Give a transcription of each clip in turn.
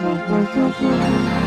我。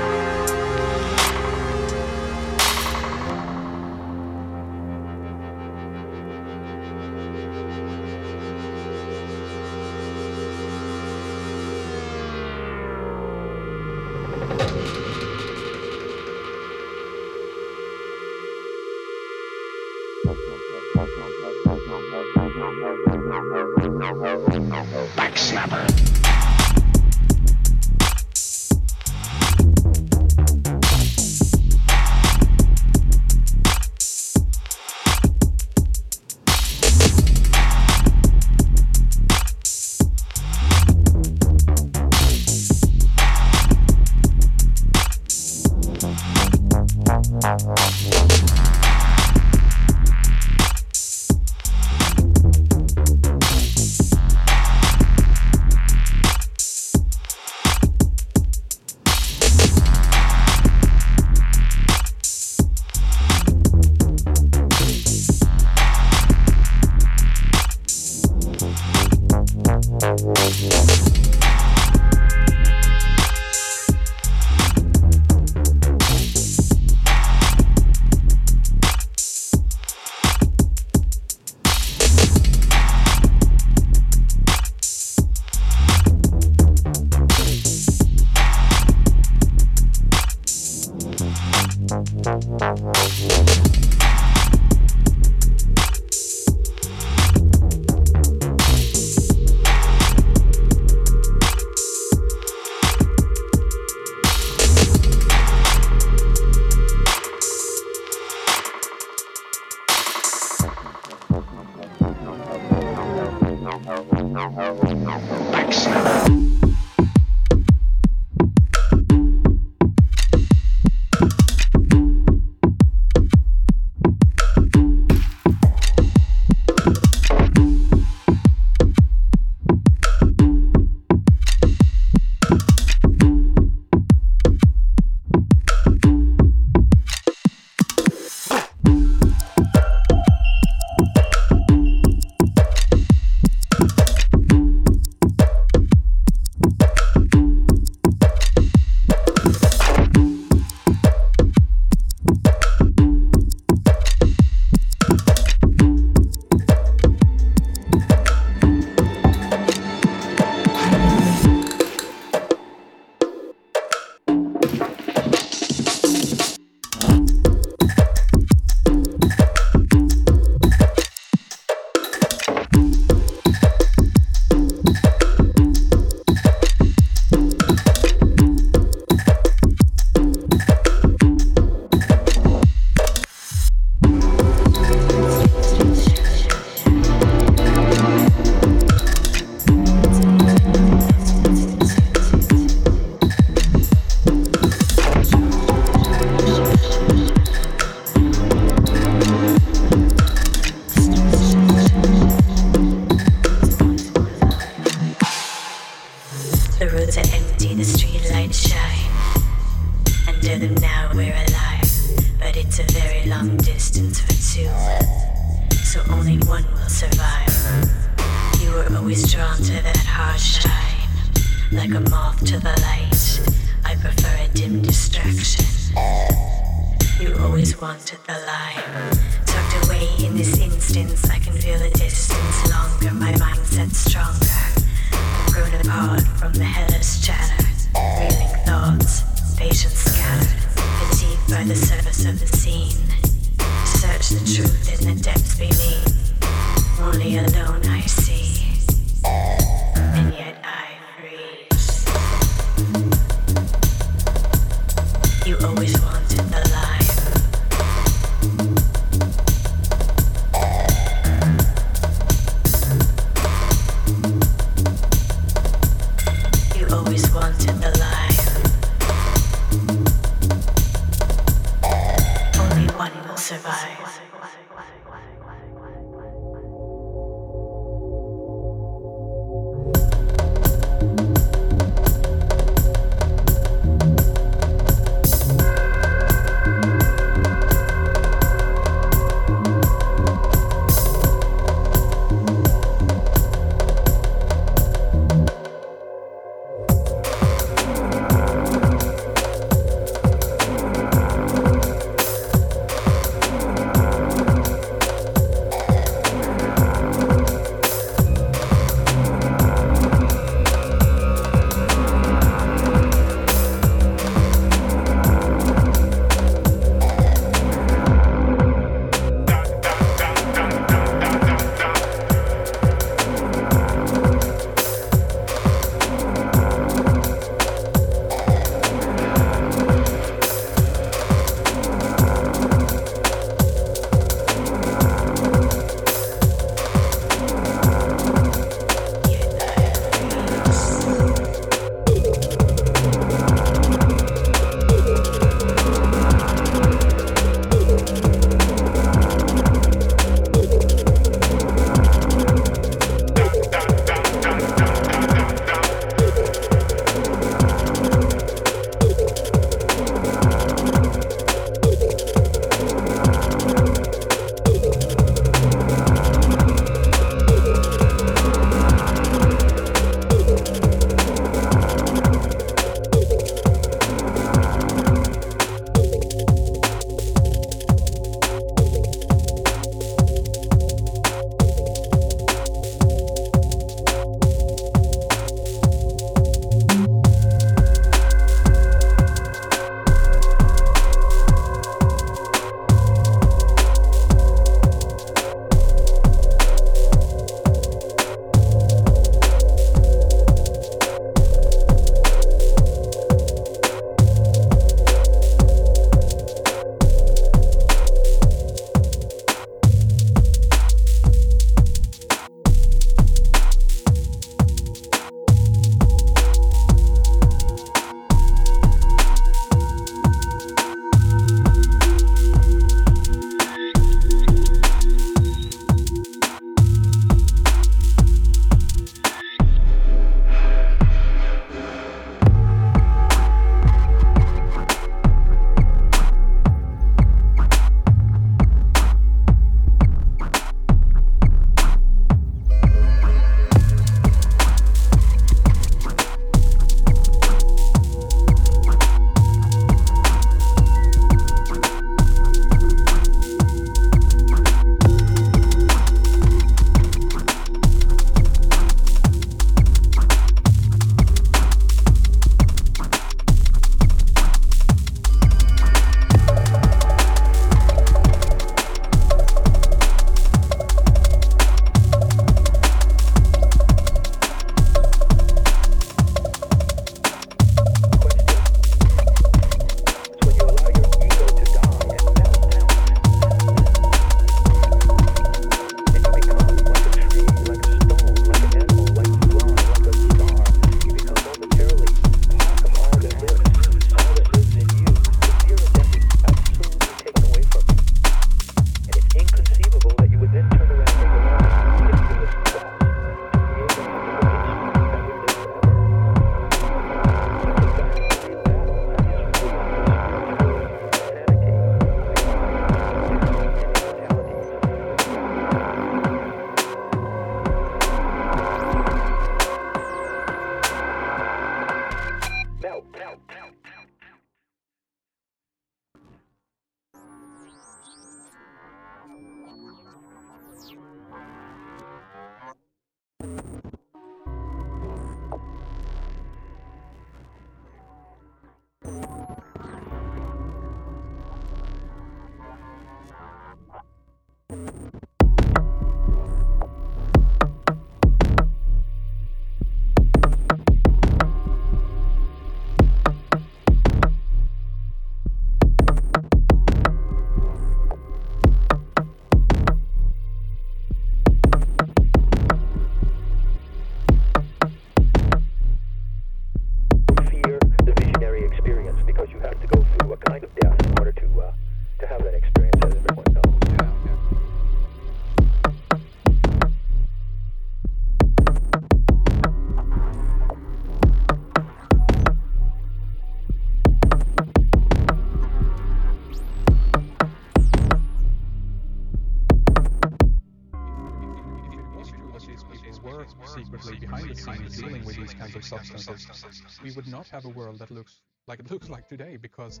Substances, we would not have a world that looks like it looks like today because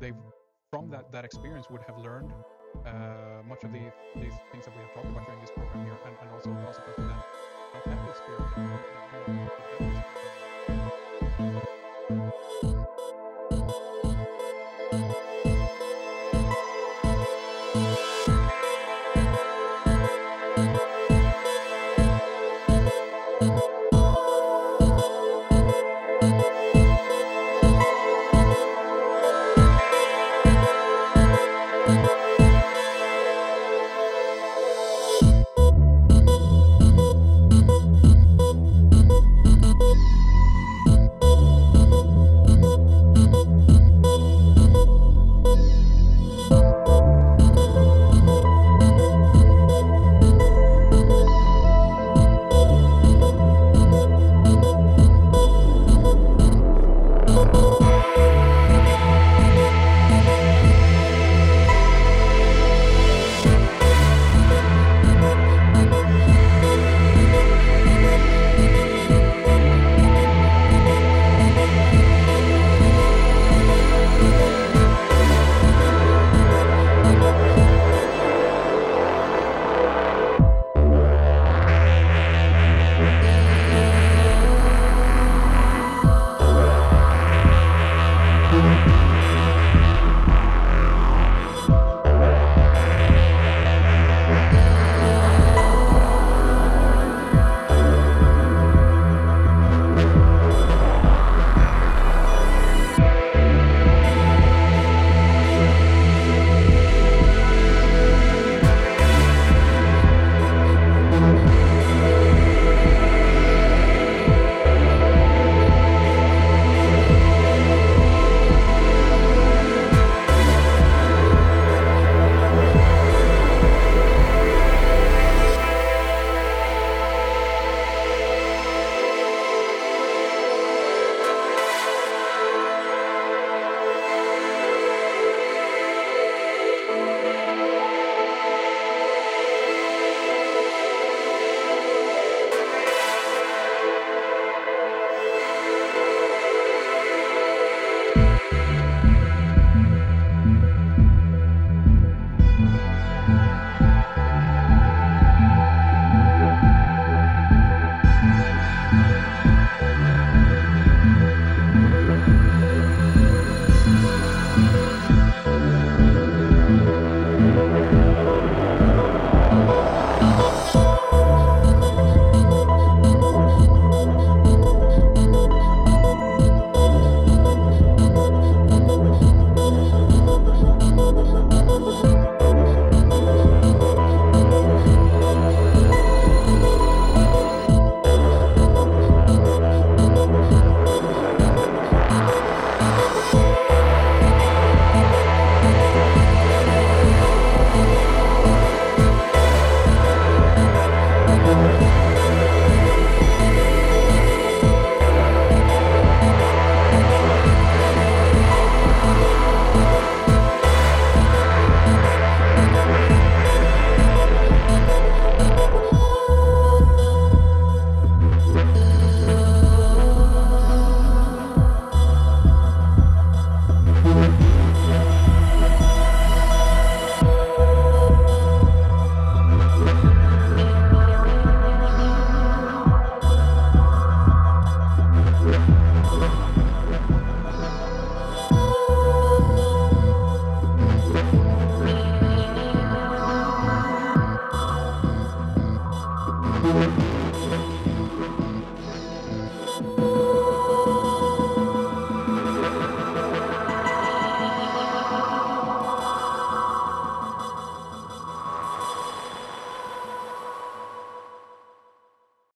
they, from that, that experience, would have learned uh, much of the, these things that we have talked about during this program here, and, and also consequently not have the experience.